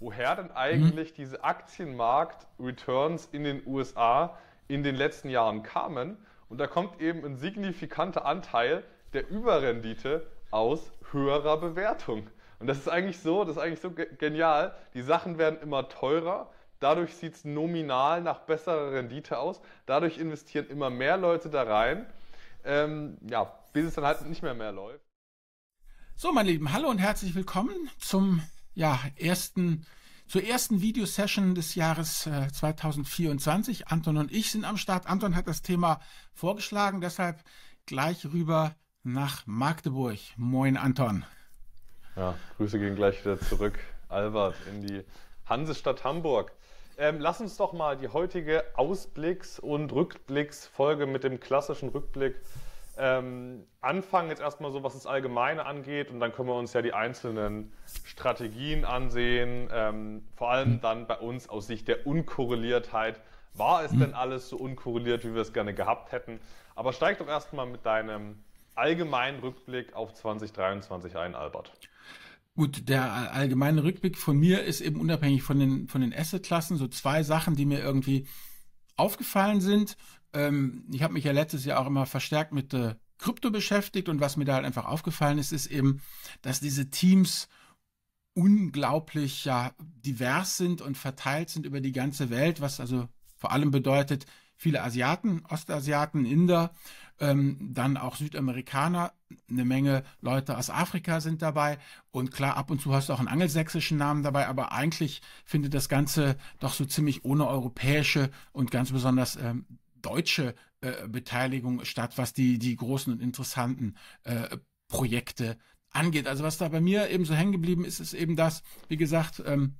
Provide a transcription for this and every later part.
woher denn eigentlich mhm. diese Aktienmarkt-Returns in den USA in den letzten Jahren kamen. Und da kommt eben ein signifikanter Anteil der Überrendite aus höherer Bewertung. Und das ist eigentlich so, das ist eigentlich so genial. Die Sachen werden immer teurer. Dadurch sieht es nominal nach besserer Rendite aus. Dadurch investieren immer mehr Leute da rein. Ähm, ja, bis es dann halt nicht mehr mehr läuft. So, meine Lieben, hallo und herzlich willkommen zum ja, ersten, zur ersten Videosession des Jahres äh, 2024. Anton und ich sind am Start. Anton hat das Thema vorgeschlagen, deshalb gleich rüber nach Magdeburg. Moin, Anton. Ja, Grüße gehen gleich wieder zurück, Albert, in die Hansestadt Hamburg. Ähm, lass uns doch mal die heutige Ausblicks- und Rückblicksfolge mit dem klassischen Rückblick ähm, anfangen. Jetzt erstmal so, was das Allgemeine angeht, und dann können wir uns ja die einzelnen Strategien ansehen. Ähm, vor allem dann bei uns aus Sicht der Unkorreliertheit. War es denn alles so unkorreliert, wie wir es gerne gehabt hätten? Aber steig doch erstmal mit deinem allgemeinen Rückblick auf 2023 ein, Albert. Gut, der allgemeine Rückblick von mir ist eben unabhängig von den, von den Asset-Klassen so zwei Sachen, die mir irgendwie aufgefallen sind. Ähm, ich habe mich ja letztes Jahr auch immer verstärkt mit äh, Krypto beschäftigt und was mir da halt einfach aufgefallen ist, ist eben, dass diese Teams unglaublich ja, divers sind und verteilt sind über die ganze Welt, was also vor allem bedeutet, viele Asiaten, Ostasiaten, Inder, ähm, dann auch Südamerikaner, eine Menge Leute aus Afrika sind dabei. Und klar, ab und zu hast du auch einen angelsächsischen Namen dabei, aber eigentlich findet das Ganze doch so ziemlich ohne europäische und ganz besonders ähm, deutsche äh, Beteiligung statt, was die, die großen und interessanten äh, Projekte angeht. Also was da bei mir eben so hängen geblieben ist, ist eben das, wie gesagt, ähm,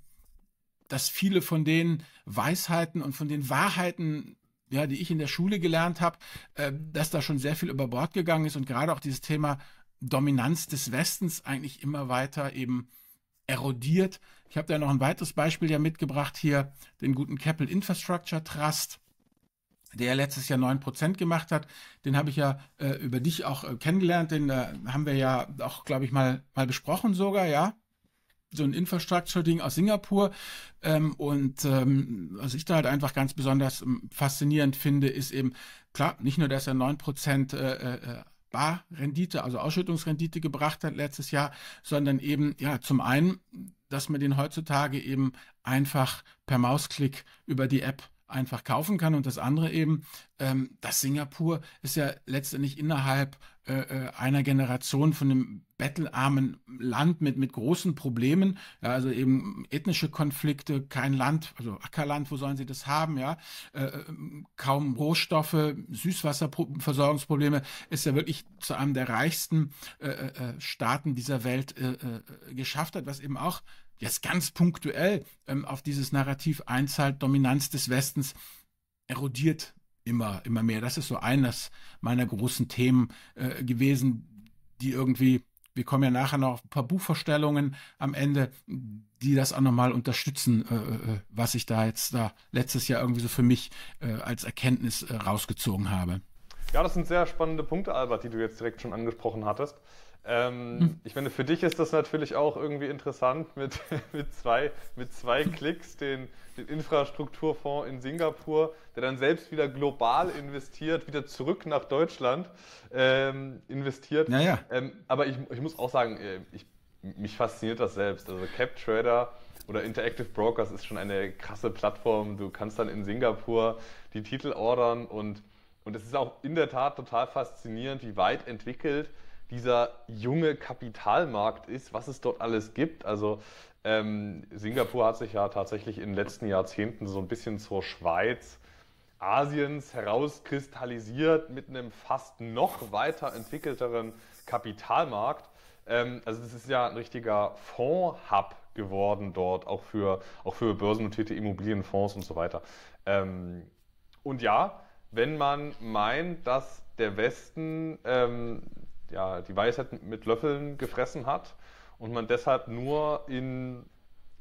dass viele von den Weisheiten und von den Wahrheiten ja, die ich in der Schule gelernt habe, äh, dass da schon sehr viel über Bord gegangen ist und gerade auch dieses Thema Dominanz des Westens eigentlich immer weiter eben erodiert. Ich habe da noch ein weiteres Beispiel ja mitgebracht hier, den guten Keppel Infrastructure Trust, der letztes Jahr neun Prozent gemacht hat. Den habe ich ja äh, über dich auch äh, kennengelernt, den äh, haben wir ja auch, glaube ich, mal, mal besprochen sogar, ja so ein Infrastructure-Ding aus Singapur. Ähm, und ähm, was ich da halt einfach ganz besonders ähm, faszinierend finde, ist eben, klar, nicht nur, dass er 9% äh, äh, Barrendite, also Ausschüttungsrendite gebracht hat letztes Jahr, sondern eben, ja, zum einen, dass man den heutzutage eben einfach per Mausklick über die App einfach kaufen kann. Und das andere eben, ähm, dass Singapur ist ja letztendlich innerhalb äh, äh, einer Generation von einem bettelarmen Land mit, mit großen Problemen, ja, also eben ethnische Konflikte, kein Land, also Ackerland, wo sollen sie das haben, ja, äh, äh kaum Rohstoffe, Süßwasserversorgungsprobleme, ist ja wirklich zu einem der reichsten äh, äh, Staaten dieser Welt geschafft hat, was eben auch jetzt ganz punktuell ähm, auf dieses Narrativ einzahlt, Dominanz des Westens erodiert immer, immer mehr. Das ist so eines meiner großen Themen äh, gewesen, die irgendwie, wir kommen ja nachher noch auf ein paar Buchvorstellungen am Ende, die das auch nochmal unterstützen, äh, äh, was ich da jetzt da letztes Jahr irgendwie so für mich äh, als Erkenntnis äh, rausgezogen habe. Ja, das sind sehr spannende Punkte, Albert, die du jetzt direkt schon angesprochen hattest. Ähm, hm. Ich finde, für dich ist das natürlich auch irgendwie interessant, mit, mit, zwei, mit zwei Klicks den, den Infrastrukturfonds in Singapur, der dann selbst wieder global investiert, wieder zurück nach Deutschland ähm, investiert. Naja. Ähm, aber ich, ich muss auch sagen, äh, ich, mich fasziniert das selbst. Also CapTrader oder Interactive Brokers ist schon eine krasse Plattform. Du kannst dann in Singapur die Titel ordern und, und es ist auch in der Tat total faszinierend, wie weit entwickelt dieser junge Kapitalmarkt ist, was es dort alles gibt. Also ähm, Singapur hat sich ja tatsächlich in den letzten Jahrzehnten so ein bisschen zur Schweiz Asiens herauskristallisiert mit einem fast noch weiter entwickelteren Kapitalmarkt. Ähm, also das ist ja ein richtiger Fondshub geworden dort, auch für, auch für börsennotierte Immobilienfonds und so weiter. Ähm, und ja, wenn man meint, dass der Westen ähm, ja, die Weisheit mit Löffeln gefressen hat und man deshalb nur in,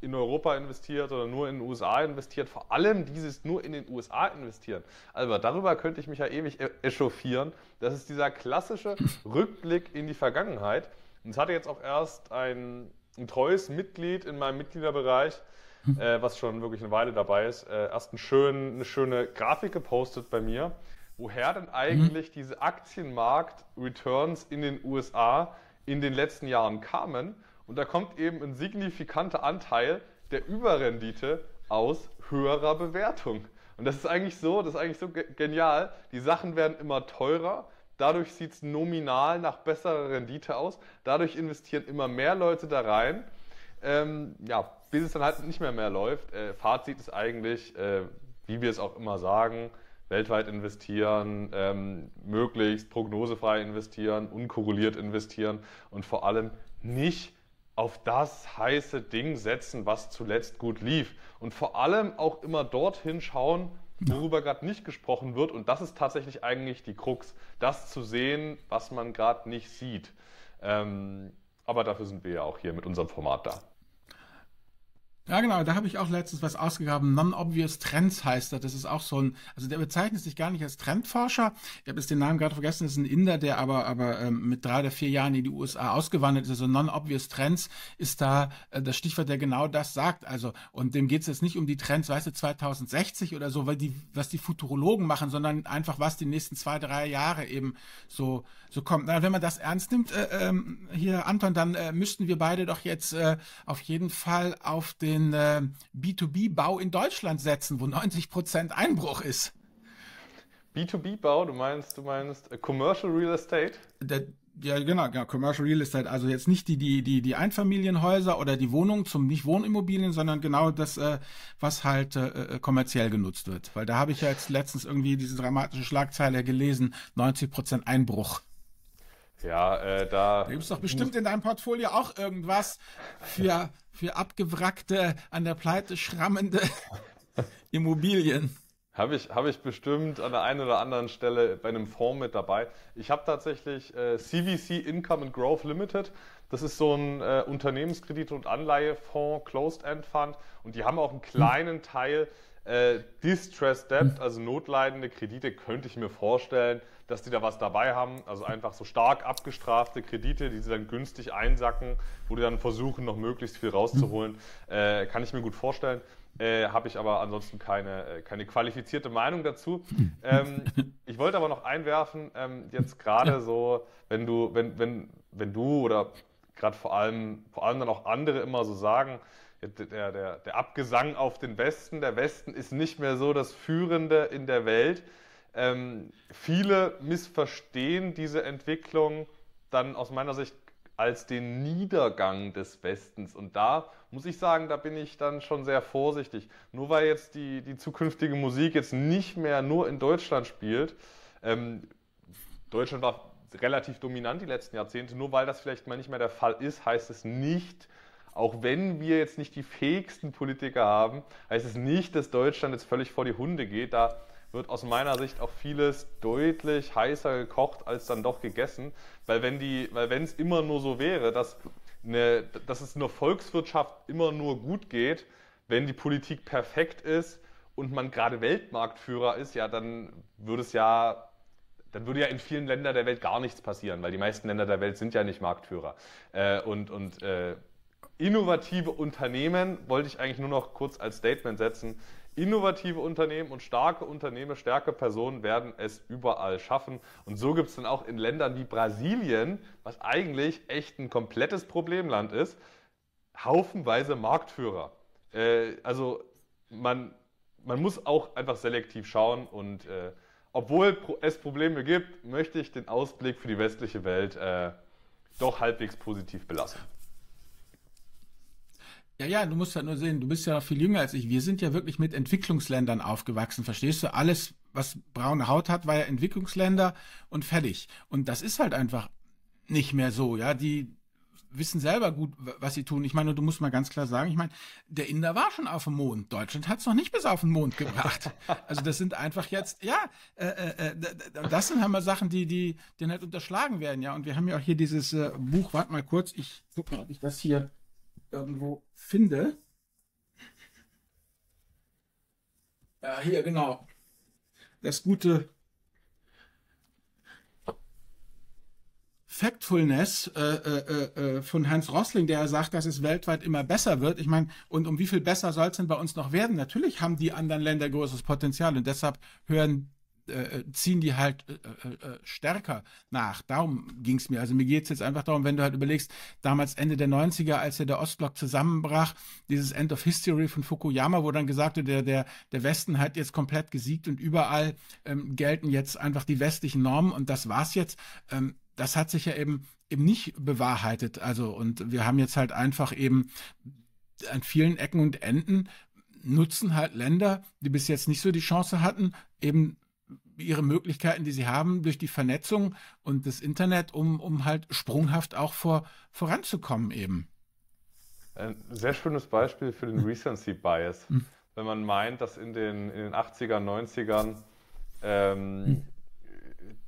in Europa investiert oder nur in den USA investiert, vor allem dieses nur in den USA investieren. Albert, darüber könnte ich mich ja ewig e-, echauffieren. Das ist dieser klassische Rückblick in die Vergangenheit. Und es hatte jetzt auch erst ein, ein treues Mitglied in meinem Mitgliederbereich, hm. äh, was schon wirklich eine Weile dabei ist, äh, erst einen schönen, eine schöne Grafik gepostet bei mir, woher denn eigentlich hm. diese Aktienmarkt-Returns in den USA in den letzten Jahren kamen. Und da kommt eben ein signifikanter Anteil der Überrendite aus höherer Bewertung. Und das ist eigentlich so, das ist eigentlich so genial. Die Sachen werden immer teurer. Dadurch sieht es nominal nach besserer Rendite aus. Dadurch investieren immer mehr Leute da rein. Ähm, ja, bis es dann halt nicht mehr mehr läuft. Äh, Fazit ist eigentlich, äh, wie wir es auch immer sagen, weltweit investieren, ähm, möglichst prognosefrei investieren, unkorreliert investieren und vor allem nicht auf das heiße Ding setzen, was zuletzt gut lief. Und vor allem auch immer dorthin schauen, worüber gerade nicht gesprochen wird. Und das ist tatsächlich eigentlich die Krux, das zu sehen, was man gerade nicht sieht. Ähm, aber dafür sind wir ja auch hier mit unserem Format da. Ja, genau, da habe ich auch letztens was ausgegraben. Non-Obvious Trends heißt das. Das ist auch so ein, also der bezeichnet sich gar nicht als Trendforscher. Ich habe jetzt den Namen gerade vergessen, das ist ein Inder, der aber, aber ähm, mit drei oder vier Jahren in die USA ausgewandert ist. Also Non-Obvious Trends ist da äh, das Stichwort, der genau das sagt. Also, und dem geht es jetzt nicht um die Trends, weißt du, 2060 oder so, weil die, was die Futurologen machen, sondern einfach, was die nächsten zwei, drei Jahre eben so, so kommt. Na, wenn man das ernst nimmt, äh, ähm, hier, Anton, dann äh, müssten wir beide doch jetzt äh, auf jeden Fall auf den den äh, B2B-Bau in Deutschland setzen, wo 90 Prozent Einbruch ist. B2B-Bau, du meinst, du meinst uh, Commercial Real Estate? Der, ja, genau, genau, Commercial Real Estate, also jetzt nicht die, die, die, die Einfamilienhäuser oder die Wohnungen zum nicht Wohnimmobilien, sondern genau das, äh, was halt äh, äh kommerziell genutzt wird. Weil da habe ich ja jetzt letztens irgendwie diese dramatische Schlagzeile gelesen, 90 Prozent Einbruch. Ja, äh, da. Da gibt es doch bestimmt in deinem Portfolio auch irgendwas für, für abgewrackte, an der Pleite schrammende Immobilien. Habe ich, hab ich bestimmt an der einen oder anderen Stelle bei einem Fonds mit dabei. Ich habe tatsächlich äh, CVC Income and Growth Limited. Das ist so ein äh, Unternehmenskredit- und Anleihefonds, Closed End Fund. Und die haben auch einen kleinen Teil äh, Distressed Debt, also notleidende Kredite, könnte ich mir vorstellen, dass die da was dabei haben. Also einfach so stark abgestrafte Kredite, die sie dann günstig einsacken, wo die dann versuchen, noch möglichst viel rauszuholen. Äh, kann ich mir gut vorstellen. Äh, Habe ich aber ansonsten keine, äh, keine qualifizierte Meinung dazu. Ähm, ich wollte aber noch einwerfen, ähm, jetzt gerade so, wenn du, wenn, wenn, wenn du oder gerade vor allem, vor allem dann auch andere immer so sagen, der, der, der Abgesang auf den Westen. Der Westen ist nicht mehr so das Führende in der Welt. Ähm, viele missverstehen diese Entwicklung dann aus meiner Sicht als den Niedergang des Westens. Und da muss ich sagen, da bin ich dann schon sehr vorsichtig. Nur weil jetzt die, die zukünftige Musik jetzt nicht mehr nur in Deutschland spielt, ähm, Deutschland war relativ dominant die letzten Jahrzehnte, nur weil das vielleicht mal nicht mehr der Fall ist, heißt es nicht, auch wenn wir jetzt nicht die fähigsten Politiker haben, heißt es nicht, dass Deutschland jetzt völlig vor die Hunde geht. Da wird aus meiner Sicht auch vieles deutlich heißer gekocht als dann doch gegessen. Weil wenn es immer nur so wäre, dass, eine, dass es der Volkswirtschaft immer nur gut geht, wenn die Politik perfekt ist und man gerade Weltmarktführer ist, ja, dann würde es ja dann würde ja in vielen Ländern der Welt gar nichts passieren, weil die meisten Länder der Welt sind ja nicht Marktführer. Äh, und und äh, innovative Unternehmen wollte ich eigentlich nur noch kurz als Statement setzen. Innovative Unternehmen und starke Unternehmen, starke Personen werden es überall schaffen. Und so gibt es dann auch in Ländern wie Brasilien, was eigentlich echt ein komplettes Problemland ist, haufenweise Marktführer. Äh, also man, man muss auch einfach selektiv schauen und äh, obwohl es Probleme gibt, möchte ich den Ausblick für die westliche Welt äh, doch halbwegs positiv belassen. Ja, ja, du musst halt nur sehen, du bist ja noch viel jünger als ich. Wir sind ja wirklich mit Entwicklungsländern aufgewachsen, verstehst du? Alles, was braune Haut hat, war ja Entwicklungsländer und fertig. Und das ist halt einfach nicht mehr so, ja. Die wissen selber gut, was sie tun. Ich meine, du musst mal ganz klar sagen, ich meine, der Inder war schon auf dem Mond. Deutschland hat es noch nicht bis auf den Mond gebracht. Also das sind einfach jetzt, ja, äh, äh, äh das sind halt mal Sachen, die, die, die halt unterschlagen werden, ja. Und wir haben ja auch hier dieses äh, Buch, warte mal kurz, ich guck mal, ob ich das hier irgendwo finde. Ja, hier, genau. Das gute Factfulness äh, äh, äh, von Hans Rossling, der sagt, dass es weltweit immer besser wird. Ich meine, und um wie viel besser soll es denn bei uns noch werden? Natürlich haben die anderen Länder großes Potenzial und deshalb hören äh, ziehen die halt äh, äh, äh stärker nach. Darum ging es mir. Also mir geht es jetzt einfach darum, wenn du halt überlegst, damals Ende der 90er, als ja der Ostblock zusammenbrach, dieses End of History von Fukuyama, wo dann gesagt wurde, der, der, der Westen hat jetzt komplett gesiegt und überall ähm, gelten jetzt einfach die westlichen Normen und das war's jetzt. Ähm, das hat sich ja eben eben nicht bewahrheitet. Also und wir haben jetzt halt einfach eben an vielen Ecken und Enden nutzen halt Länder, die bis jetzt nicht so die Chance hatten, eben ihre Möglichkeiten, die sie haben, durch die Vernetzung und das Internet, um, um halt sprunghaft auch vor, voranzukommen eben. Ein sehr schönes Beispiel für den Recency Bias. Mhm. Wenn man meint, dass in den, in den 80ern, 90ern ähm, mhm.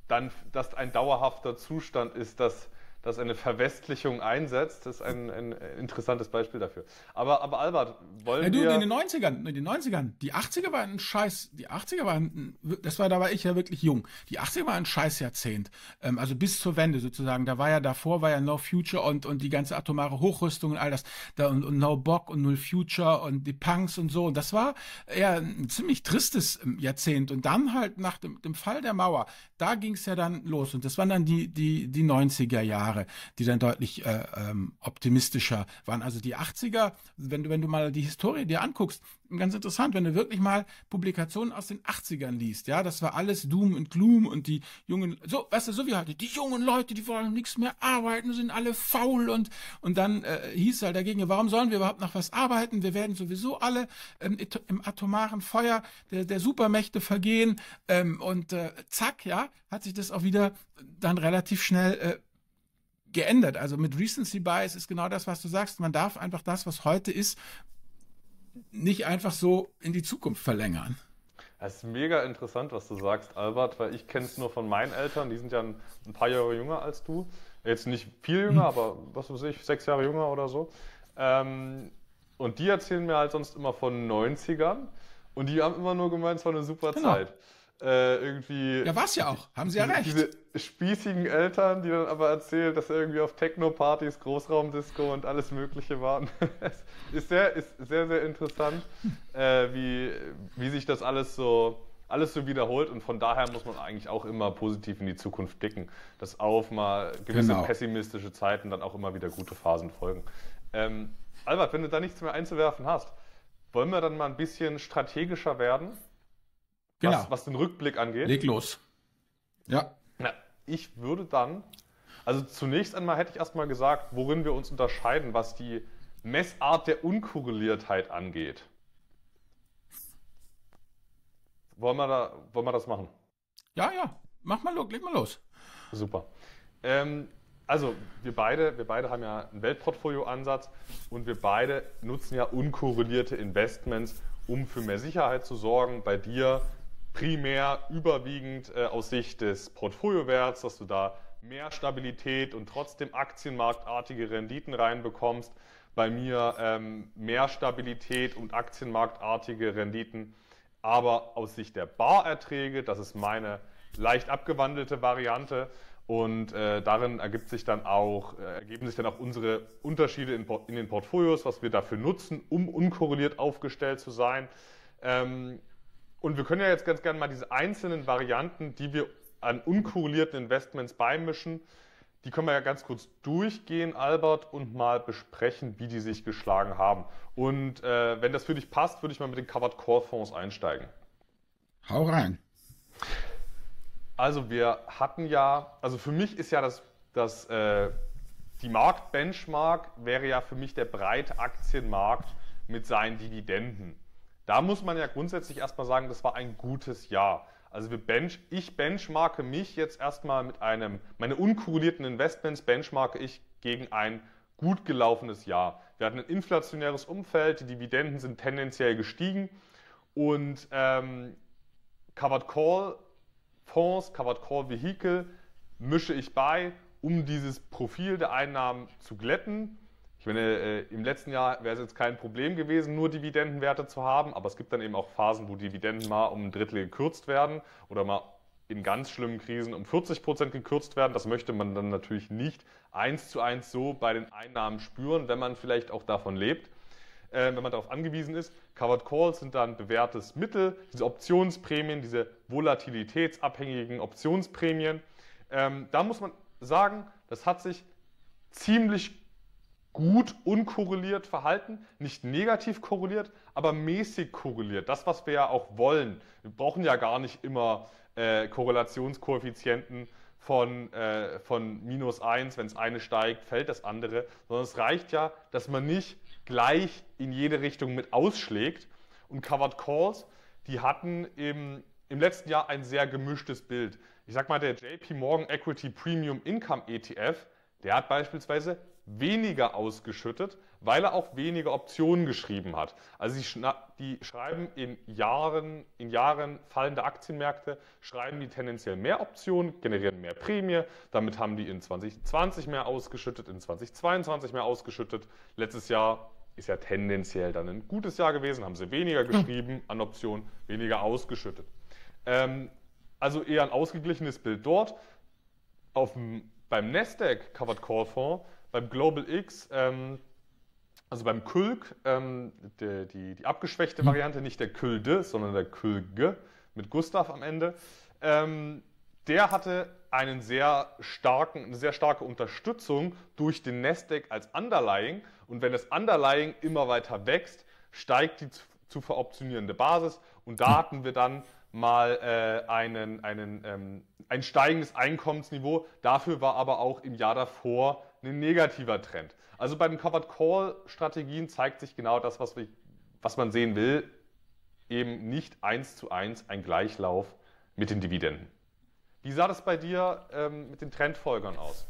dann dass ein dauerhafter Zustand ist, dass dass eine Verwestlichung einsetzt. Ist ein, ein interessantes Beispiel dafür. Aber, aber Albert, wollen ja, du, wir... in den 90ern, in den 90ern, die 80er waren ein Scheiß, die 80er waren, das war, da war ich ja wirklich jung. Die 80er waren ein Scheißjahrzehnt. Ähm, also bis zur Wende sozusagen. Da war ja, davor war ja No Future und, und die ganze atomare Hochrüstung und all das. Da, und, und No Bock und Null Future und die Punks und so. Und das war eher ein ziemlich tristes ähm, Jahrzehnt. Und dann halt nach dem, dem Fall der Mauer, da ging es ja dann los. Und das waren dann die, die, die 90er Jahre. Jahre, die dann deutlich äh, ähm, optimistischer waren. Also die 80er, wenn du, wenn du mal die Historie dir anguckst, ganz interessant, wenn du wirklich mal Publikationen aus den 80ern liest, ja, das war alles Doom und Gloom und die jungen, so, weißt du, so wie heute, die jungen Leute, die wollen nichts mehr arbeiten, sind alle faul und, und dann äh, hieß halt dagegen, warum sollen wir überhaupt noch was arbeiten? Wir werden sowieso alle ähm, im atomaren Feuer der, der Supermächte vergehen ähm, und äh, zack, ja, hat sich das auch wieder dann relativ schnell äh, geändert. Also mit Recency Bias ist genau das, was du sagst. Man darf einfach das, was heute ist, nicht einfach so in die Zukunft verlängern. Das ist mega interessant, was du sagst, Albert, weil ich kenne es nur von meinen Eltern, die sind ja ein, ein, paar Jahre jünger als du. Jetzt nicht viel jünger, mhm. aber was weiß ich, sechs Jahre jünger oder so. Ähm, und die erzählen mir halt sonst immer von 90ern und die haben immer nur gemeint, es war eine super genau. Zeit äh, irgendwie. Ja, war's ja auch. Haben sie ja recht. Diese spießigen Eltern, die dann aber erzählen, dass sie irgendwie auf Techno-Partys, Großraumdisco und alles Mögliche waren. ist, sehr, ist sehr, sehr interessant, äh, wie, wie sich das alles so, alles so wiederholt. Und von daher muss man eigentlich auch immer positiv in die Zukunft blicken, dass auf mal gewisse genau. pessimistische Zeiten dann auch immer wieder gute Phasen folgen. Ähm, Albert, wenn du da nichts mehr einzuwerfen hast, wollen wir dann mal ein bisschen strategischer werden? Genau. was, was den Rückblick angeht. Leg los. Ja. Na, ich würde dann, also zunächst einmal hätte ich erstmal gesagt, worin wir uns unterscheiden, was die Messart der Unkorreliertheit angeht. Wollen wir, da, wollen wir das machen? Ja, ja. Mach mal, leg mal los. Super. Ähm, also wir beide, wir beide haben ja einen Weltportfolio-Ansatz und wir beide nutzen ja unkorrelierte Investments, um für mehr Sicherheit zu sorgen. Bei dir primär überwiegend äh, aus Sicht des Portfoliowerts, dass du da mehr Stabilität und trotzdem aktienmarktartige Renditen reinbekommst. Bei mir ähm, mehr Stabilität und aktienmarktartige Renditen, aber aus Sicht der Barerträge, das ist meine leicht abgewandelte Variante. Und äh, darin ergibt sich dann auch, äh, ergeben sich dann auch unsere Unterschiede in, in, den Portfolios, was wir dafür nutzen, um unkorreliert aufgestellt zu sein. Ähm, und wir können ja jetzt ganz gerne mal diese einzelnen Varianten, die wir an unkorrelierten Investments beimischen, die können wir ja ganz kurz durchgehen, Albert, und mal besprechen, wie die sich geschlagen haben. Und äh, wenn das für dich passt, würde ich mal mit den Covered Core Fonds einsteigen. Hau rein. Also wir hatten ja, also für mich ist ja das, das äh, die Marktbenchmark wäre ja für mich der breite Aktienmarkt mit seinen Dividenden. Da muss man ja grundsätzlich erstmal sagen, das war ein gutes Jahr. Also bench, ich benchmarke mich jetzt erstmal mit einem, meine unkorrelierten Investments benchmarke ich gegen ein gut gelaufenes Jahr. Wir hatten ein inflationäres Umfeld, die Dividenden sind tendenziell gestiegen und ähm, Covered Call Fonds, Covered Call Vehicle mische ich bei, um dieses Profil der Einnahmen zu glätten ich meine, äh, im letzten Jahr wäre es jetzt kein Problem gewesen, nur Dividendenwerte zu haben, aber es gibt dann eben auch Phasen, wo Dividenden mal um ein Drittel gekürzt werden oder mal in ganz schlimmen Krisen um 40 Prozent gekürzt werden. Das möchte man dann natürlich nicht eins zu eins so bei den Einnahmen spüren, wenn man vielleicht auch davon lebt, äh, wenn man darauf angewiesen ist. Covered Calls sind dann bewährtes Mittel, diese Optionsprämien, diese volatilitätsabhängigen Optionsprämien. Ähm, da muss man sagen, das hat sich ziemlich gut unkorreliert verhalten, nicht negativ korreliert, aber mäßig korreliert. Das, was wir ja auch wollen. Wir brauchen ja gar nicht immer äh, Korrelationskoeffizienten von, äh, von minus 1, wenn es eine steigt, fällt das andere, sondern es reicht ja, dass man nicht gleich in jede Richtung mit ausschlägt. Und Covered Calls, die hatten im, im letzten Jahr ein sehr gemischtes Bild. Ich sag mal, der JP Morgan Equity Premium Income ETF, der hat beispielsweise weniger ausgeschüttet, weil er auch weniger Optionen geschrieben hat. Also die, die, schreiben in Jahren, in Jahren fallende Aktienmärkte, schreiben die tendenziell mehr Optionen, generieren mehr Prämie. Damit haben die in 2020 mehr ausgeschüttet, in 2022 mehr ausgeschüttet. Letztes Jahr ist ja tendenziell dann ein gutes Jahr gewesen, haben sie weniger geschrieben an Optionen, weniger ausgeschüttet. Ähm, also eher ein ausgeglichenes Bild dort. Auf dem, beim Nasdaq Covered Call Fonds beim Global X, ähm, also beim Kulg, ähm, die, die, die, abgeschwächte Variante, nicht der Külde, sondern der Külge mit Gustav am Ende, ähm, der hatte einen sehr starken, eine sehr starke Unterstützung durch den Nasdaq als Underlying. Und wenn das Underlying immer weiter wächst, steigt die zu, zu veroptionierende Basis. Und da hatten wir dann mal äh, einen, einen, ähm, ein steigendes Einkommensniveau. Dafür war aber auch im Jahr davor ein negativer Trend. Also bei den Covered Call Strategien zeigt sich genau das, was, wir, was man sehen will, eben nicht eins zu eins ein Gleichlauf mit den Dividenden. Wie sah das bei dir ähm, mit den Trendfolgern aus?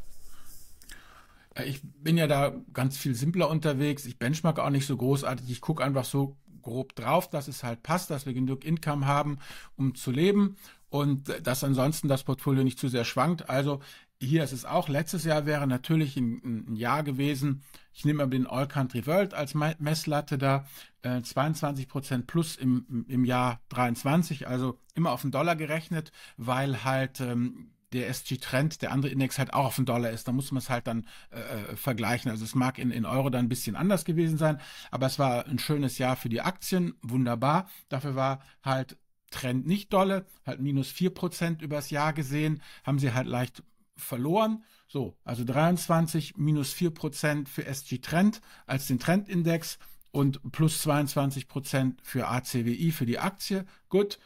Ich bin ja da ganz viel simpler unterwegs. Ich benchmark auch nicht so großartig. Ich gucke einfach so grob drauf, dass es halt passt, dass wir genug Income haben, um zu leben und dass ansonsten das Portfolio nicht zu sehr schwankt. Also hier ist es auch, letztes Jahr wäre natürlich ein, ein Jahr gewesen, ich nehme mal den All Country World als Messlatte da, äh, 22 Prozent plus im, im Jahr 23, also immer auf den Dollar gerechnet, weil halt ähm, der SG-Trend, der andere Index halt auch auf den Dollar ist. Da muss man es halt dann äh, äh, vergleichen. Also es mag in, in Euro dann ein bisschen anders gewesen sein, aber es war ein schönes Jahr für die Aktien, wunderbar. Dafür war halt Trend nicht dolle, halt minus 4% übers Jahr gesehen, haben sie halt leicht verloren. So, also 23 minus 4 Prozent für SG Trend als den Trendindex und plus 22 Prozent für ACWI für die Aktie. Gut.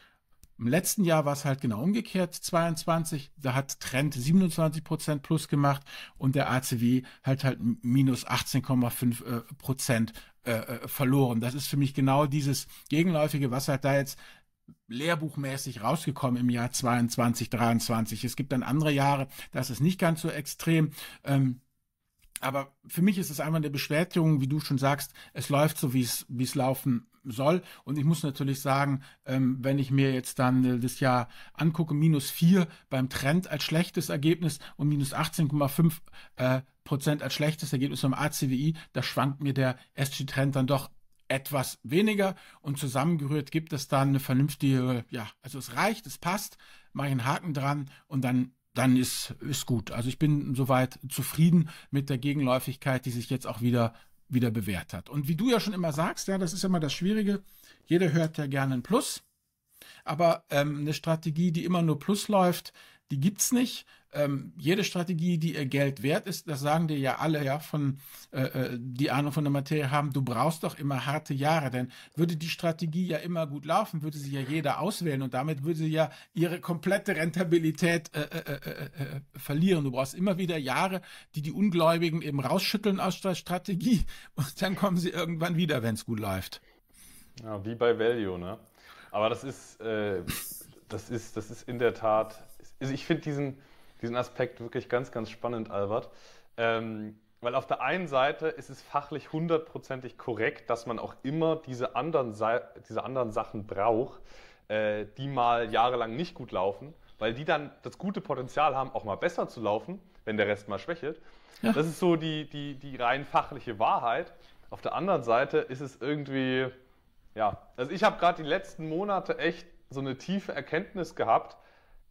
Im letzten Jahr war es halt genau umgekehrt, 22. Da hat Trend 27 Prozent plus gemacht und der ACWI hat halt minus 18,5 äh, Prozent äh, äh, verloren. Das ist für mich genau dieses Gegenläufige, was halt da jetzt lehrbuchmäßig rausgekommen im Jahr 22, 23. Es gibt dann andere Jahre, das ist nicht ganz so extrem. Ähm, aber für mich ist es einfach eine Bestätigung, wie du schon sagst, es läuft so, wie es, wie es laufen soll. Und ich muss natürlich sagen, ähm, wenn ich mir jetzt dann äh, das Jahr angucke, minus 4 beim Trend als schlechtes Ergebnis und minus 18,5 äh, Prozent als schlechtes Ergebnis beim ACWI, da schwankt mir der SG-Trend dann doch etwas weniger und zusammengerührt gibt es dann eine vernünftige, ja, also es reicht, es passt, mache ich einen Haken dran und dann dann ist, ist gut. Also ich bin soweit zufrieden mit der Gegenläufigkeit, die sich jetzt auch wieder, wieder bewährt hat. Und wie du ja schon immer sagst, ja, das ist immer das Schwierige. Jeder hört ja gerne ein Plus. Aber ähm, eine Strategie, die immer nur Plus läuft, die gibt's nicht. Ähm, jede Strategie, die ihr Geld wert ist, das sagen dir ja alle, ja, von äh, äh, die Ahnung von der Materie haben, du brauchst doch immer harte Jahre, denn würde die Strategie ja immer gut laufen, würde sie ja jeder auswählen und damit würde sie ja ihre komplette Rentabilität äh, äh, äh, äh verlieren. Du brauchst immer wieder Jahre, die die Ungläubigen eben rausschütteln aus der Strategie und dann kommen sie irgendwann wieder, wenn es gut läuft. Ja, wie bei Value, ne? Aber das ist, das ist, das ist in der Tat ich finde diesen, diesen Aspekt wirklich ganz, ganz spannend, Albert. Ähm, weil auf der einen Seite ist es fachlich hundertprozentig korrekt, dass man auch immer diese anderen, diese anderen Sachen braucht, äh, die mal jahrelang nicht gut laufen, weil die dann das gute Potenzial haben, auch mal besser zu laufen, wenn der Rest mal schwächelt. Ja. Das ist so die, die, die rein fachliche Wahrheit. Auf der anderen Seite ist es irgendwie, ja, also ich habe gerade die letzten Monate echt so eine tiefe Erkenntnis gehabt,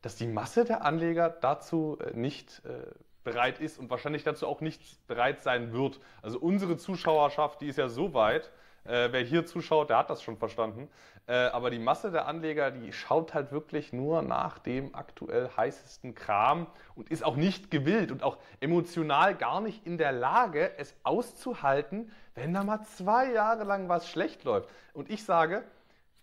dass die Masse der Anleger dazu äh, nicht äh, bereit ist und wahrscheinlich dazu auch nicht bereit sein wird. Also unsere Zuschauerschaft, die ist ja so weit, äh, wer hier zuschaut, der hat das schon verstanden. Äh, aber die Masse der Anleger, die schaut halt wirklich nur nach dem aktuell heißesten Kram und ist auch nicht gewillt und auch emotional gar nicht in der Lage, es auszuhalten, wenn da mal zwei Jahre lang was schlecht läuft. Und ich sage,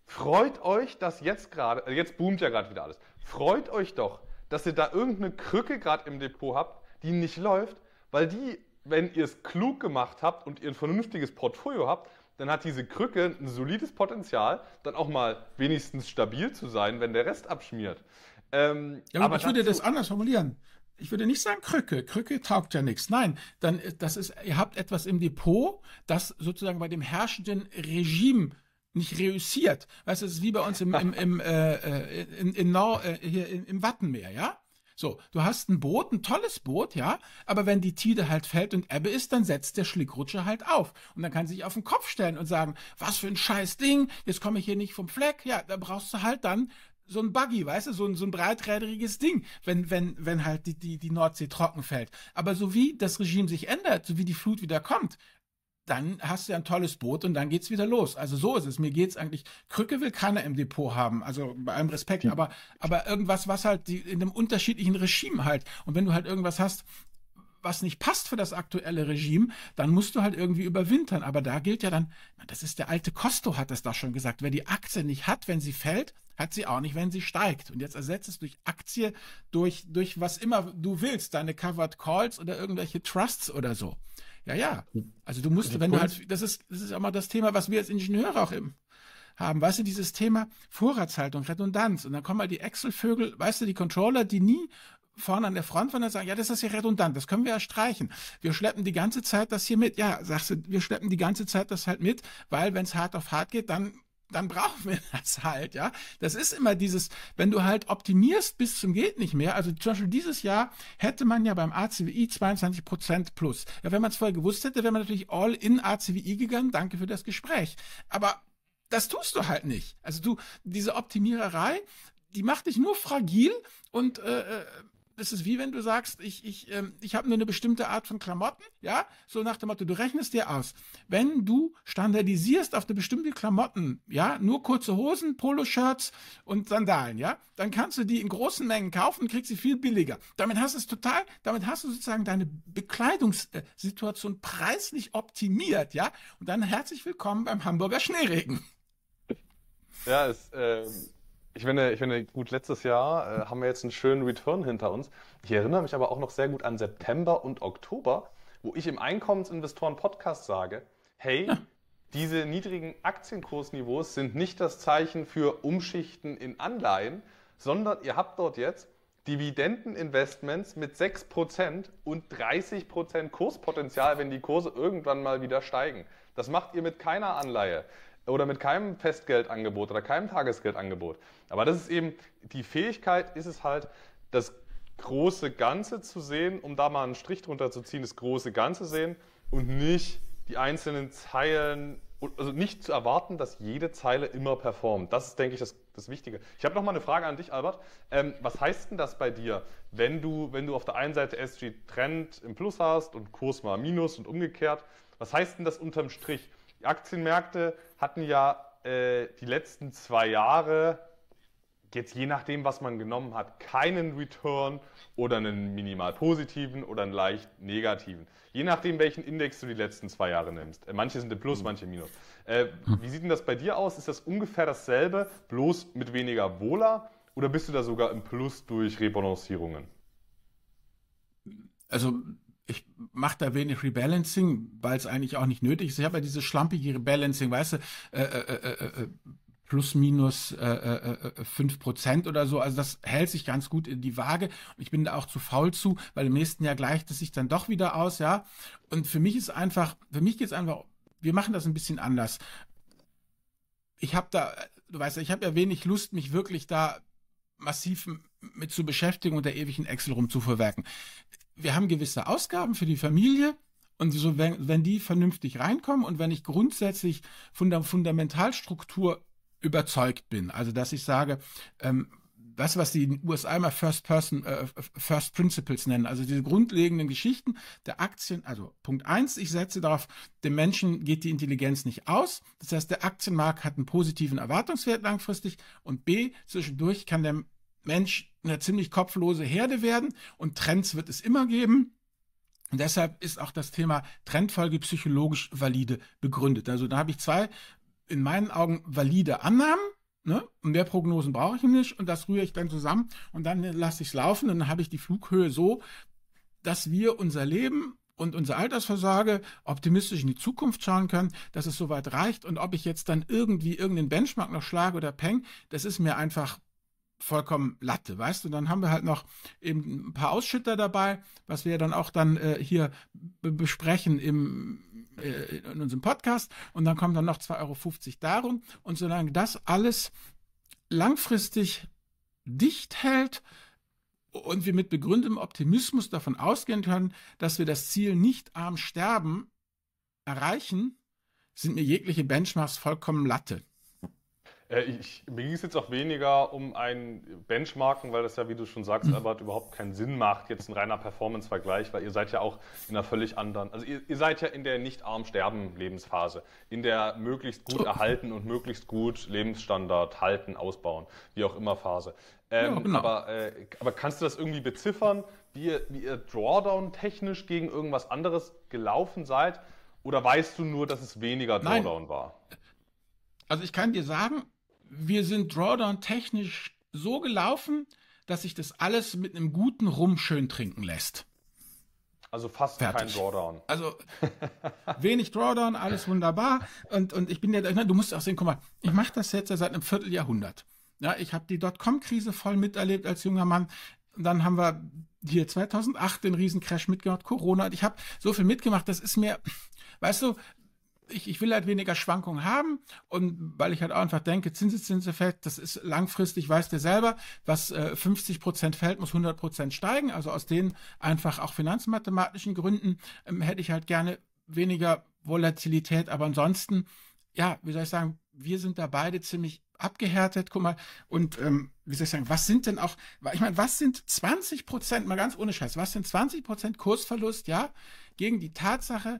freut euch, dass jetzt gerade, äh, jetzt boomt ja gerade wieder alles, freut euch doch, dass ihr da irgendeine Krücke gerade im Depot habt, die nicht läuft, weil die, wenn ihr es klug gemacht habt und ihr ein vernünftiges Portfolio habt, dann hat diese Krücke ein solides Potenzial, dann auch mal wenigstens stabil zu sein, wenn der Rest abschmiert. Ähm, ja, aber ich würde das anders formulieren. Ich würde nicht sagen Krücke. Krücke taugt ja nichts. Nein, dann das ist, ihr habt etwas im Depot, das sozusagen bei dem herrschenden Regime nicht reüssiert. Weißt du, es ist wie bei uns im, im, im, äh, äh in, in Nor, äh, hier im Wattenmeer, ja? So, du hast ein Boot, ein tolles Boot, ja, aber wenn die Tide halt fällt und Ebbe ist, dann setzt der Schlickrutscher halt auf. Und dann kann sich auf den Kopf stellen und sagen, was für ein scheiß Ding, jetzt komme ich hier nicht vom Fleck. Ja, da brauchst du halt dann so ein Buggy, weißt du, so ein, so ein breiträderiges Ding, wenn, wenn, wenn halt die, die, die Nordsee trocken fällt. Aber so wie das Regime sich ändert, so wie die Flut wieder kommt, dann hast du ja ein tolles Boot und dann geht's wieder los. Also so ist es. Mir geht's eigentlich. Krücke will keiner im Depot haben. Also bei allem Respekt, aber, aber irgendwas, was halt die, in einem unterschiedlichen Regime halt. Und wenn du halt irgendwas hast, was nicht passt für das aktuelle Regime, dann musst du halt irgendwie überwintern. Aber da gilt ja dann, das ist der alte Costo hat das da schon gesagt. Wer die Aktie nicht hat, wenn sie fällt, hat sie auch nicht, wenn sie steigt. Und jetzt ersetzt es durch Aktie, durch, durch was immer du willst, deine Covered Calls oder irgendwelche Trusts oder so. Ja, ja. Also du musst, wenn du halt, das ist, das ist auch mal das Thema, was wir als Ingenieure auch im, haben. Weißt du, dieses Thema Vorratshaltung, Redundanz. Und dann kommen mal die Excel-Vögel, weißt du, die Controller, die nie vorne an der Front waren und sagen, ja, das ist ja redundant, das können wir ja streichen. Wir schleppen die ganze Zeit das hier mit. Ja, sagst du, wir schleppen die ganze Zeit das halt mit, weil wenn es hart auf hart geht, dann dann brauchen wir das halt, ja. Das ist immer dieses, wenn du halt optimierst bis zum geht nicht mehr. Also zum Beispiel dieses Jahr hätte man ja beim ACWI 22 Prozent plus. Ja, wenn man es vorher gewusst hätte, wäre man natürlich all in ACWI gegangen. Danke für das Gespräch. Aber das tust du halt nicht. Also du, diese Optimiererei, die macht dich nur fragil und äh, äh das ist wie wenn du sagst, ich, ich, ähm, ich habe nur eine bestimmte Art von Klamotten, ja, so nach dem Motto, du rechnest dir aus. Wenn du standardisierst auf eine bestimmte Klamotten, ja, nur kurze Hosen, Poloshirts und Sandalen, ja, dann kannst du die in großen Mengen kaufen und kriegst sie viel billiger. Damit hast du es total, damit hast du sozusagen deine Bekleidungssituation preislich optimiert, ja, und dann herzlich willkommen beim Hamburger Schneeregen. Ja, es, äh, ich finde, ich finde, gut, letztes Jahr äh, haben wir jetzt einen schönen Return hinter uns. Ich erinnere mich aber auch noch sehr gut an September und Oktober, wo ich im Einkommensinvestoren-Podcast sage, hey, ja. diese niedrigen Aktienkursniveaus sind nicht das Zeichen für Umschichten in Anleihen, sondern ihr habt dort jetzt Dividendeninvestments mit 6% und 30% Kurspotenzial, wenn die Kurse irgendwann mal wieder steigen. Das macht ihr mit keiner Anleihe oder mit keinem Festgeldangebot oder keinem Tagesgeldangebot. Aber das ist eben, die Fähigkeit ist es halt, das große Ganze zu sehen, um da mal einen Strich drunter zu ziehen, das große Ganze sehen und nicht die einzelnen Zeilen, also nicht zu erwarten, dass jede Zeile immer performt. Das ist, denke ich, das, das Wichtige. Ich habe noch mal eine Frage an dich, Albert. Ähm, was heißt denn das bei dir, wenn du, wenn du auf der einen Seite SG Trend im Plus hast und Kurs mal Minus und umgekehrt? Was heißt denn das unterm Strich? Die Aktienmärkte hatten ja äh, die letzten zwei Jahre, jetzt je nachdem, was man genommen hat, keinen Return oder einen minimal positiven oder einen leicht negativen. Je nachdem, welchen Index du die letzten zwei Jahre nimmst. Äh, manche sind im Plus, mhm. manche im Minus. Äh, wie sieht denn das bei dir aus? Ist das ungefähr dasselbe, bloß mit weniger Wohler? Oder bist du da sogar im Plus durch Rebalancierungen? Also ich mache da wenig Rebalancing, weil es eigentlich auch nicht nötig ist. Ich habe ja dieses schlampige Rebalancing, weißt du, äh, äh, äh, plus minus äh, 5% oder so. Also das hält sich ganz gut in die Waage. Ich bin da auch zu faul zu, weil im nächsten Jahr gleicht es sich dann doch wieder aus, ja. Und für mich ist einfach, für mich geht es einfach, wir machen das ein bisschen anders. Ich habe da, du weißt ja, ich habe ja wenig Lust, mich wirklich da massiv mit zu beschäftigen und der ewigen Excel rumzuverwerken wir haben gewisse Ausgaben für die Familie und so, wenn, wenn die vernünftig reinkommen und wenn ich grundsätzlich von der Fundamentalstruktur überzeugt bin, also dass ich sage, ähm, du, was die in den USA immer First Person, äh, First Principles nennen, also diese grundlegenden Geschichten der Aktien. Also Punkt eins, ich setze darauf, dem Menschen geht die Intelligenz nicht aus. Das heißt, der Aktienmarkt hat einen positiven Erwartungswert langfristig und B, zwischendurch kann der Mensch eine ziemlich kopflose Herde werden und Trends wird es immer geben. Und deshalb ist auch das Thema Trendfolge psychologisch valide begründet. Also da habe ich zwei in meinen Augen valide Annahmen. Ne? Und mehr Prognosen brauche ich nicht. Und das rühre ich dann zusammen und dann lasse ich es laufen. Und dann habe ich die Flughöhe so, dass wir unser Leben und unsere Altersvorsorge optimistisch in die Zukunft schauen können, dass es soweit reicht. Und ob ich jetzt dann irgendwie irgendeinen Benchmark noch schlage oder peng, das ist mir einfach vollkommen Latte, weißt du? Dann haben wir halt noch eben ein paar Ausschütter dabei, was wir dann auch dann äh, hier besprechen im, äh, in unserem Podcast. Und dann kommen dann noch 2,50 Euro darum. Und solange das alles langfristig dicht hält und wir mit begründetem Optimismus davon ausgehen können, dass wir das Ziel nicht arm sterben erreichen, sind mir jegliche Benchmarks vollkommen Latte. Äh, ich, mir ging es jetzt auch weniger um ein Benchmarken, weil das ja, wie du schon sagst, mhm. Albert, überhaupt keinen Sinn macht, jetzt ein reiner Performance-Vergleich, weil ihr seid ja auch in einer völlig anderen, also ihr, ihr seid ja in der nicht arm sterben Lebensphase, in der möglichst gut erhalten und möglichst gut Lebensstandard halten, ausbauen, wie auch immer Phase. Ähm, ja, genau. aber, äh, aber kannst du das irgendwie beziffern, wie ihr, wie ihr Drawdown technisch gegen irgendwas anderes gelaufen seid? Oder weißt du nur, dass es weniger Drawdown Nein. war? Also ich kann dir sagen, wir sind Drawdown technisch so gelaufen, dass sich das alles mit einem guten Rum schön trinken lässt. Also fast Fertig. kein Drawdown. Also wenig Drawdown, alles wunderbar. Und, und ich bin ja, du musst auch sehen, guck mal, ich mache das jetzt seit einem Vierteljahrhundert. Ja, ich habe die Dotcom-Krise voll miterlebt als junger Mann. Und dann haben wir hier 2008 den Riesencrash mitgemacht, Corona. Und ich habe so viel mitgemacht, das ist mir, weißt du, ich, ich will halt weniger Schwankungen haben und weil ich halt auch einfach denke, Zinseszinseffekt, das ist langfristig, weißt du selber, was äh, 50 Prozent fällt, muss 100 Prozent steigen. Also aus den einfach auch finanzmathematischen Gründen ähm, hätte ich halt gerne weniger Volatilität, aber ansonsten, ja, wie soll ich sagen, wir sind da beide ziemlich abgehärtet, guck mal, und ähm, wie soll ich sagen, was sind denn auch, ich meine, was sind 20 Prozent, mal ganz ohne Scheiß, was sind 20 Prozent Kursverlust, ja, gegen die Tatsache,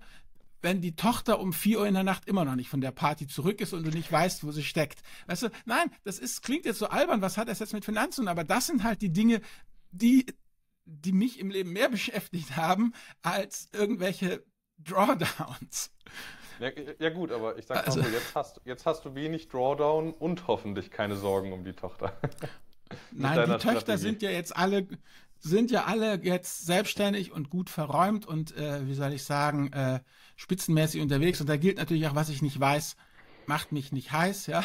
wenn die Tochter um vier Uhr in der Nacht immer noch nicht von der Party zurück ist und du nicht weißt, wo sie steckt. Weißt du, nein, das ist, klingt jetzt so albern, was hat das jetzt mit Finanzen? Aber das sind halt die Dinge, die, die mich im Leben mehr beschäftigt haben als irgendwelche Drawdowns. Ja, ja gut, aber ich sag also, mal so, jetzt hast, jetzt hast du wenig Drawdown und hoffentlich keine Sorgen um die Tochter. Nein, die Töchter Strategie. sind ja jetzt alle sind ja alle jetzt selbstständig und gut verräumt und äh, wie soll ich sagen, äh, spitzenmäßig unterwegs. Und da gilt natürlich auch, was ich nicht weiß, macht mich nicht heiß, ja.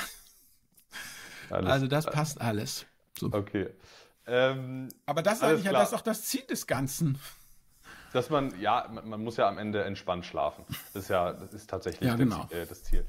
Alles, also das passt alles. So. Okay. Ähm, Aber das, ist ja, das ist auch das Ziel des Ganzen. Dass man, ja, man, man, muss ja am Ende entspannt schlafen. Das ist ja, das ist tatsächlich ja, genau. das, äh, das, Ziel.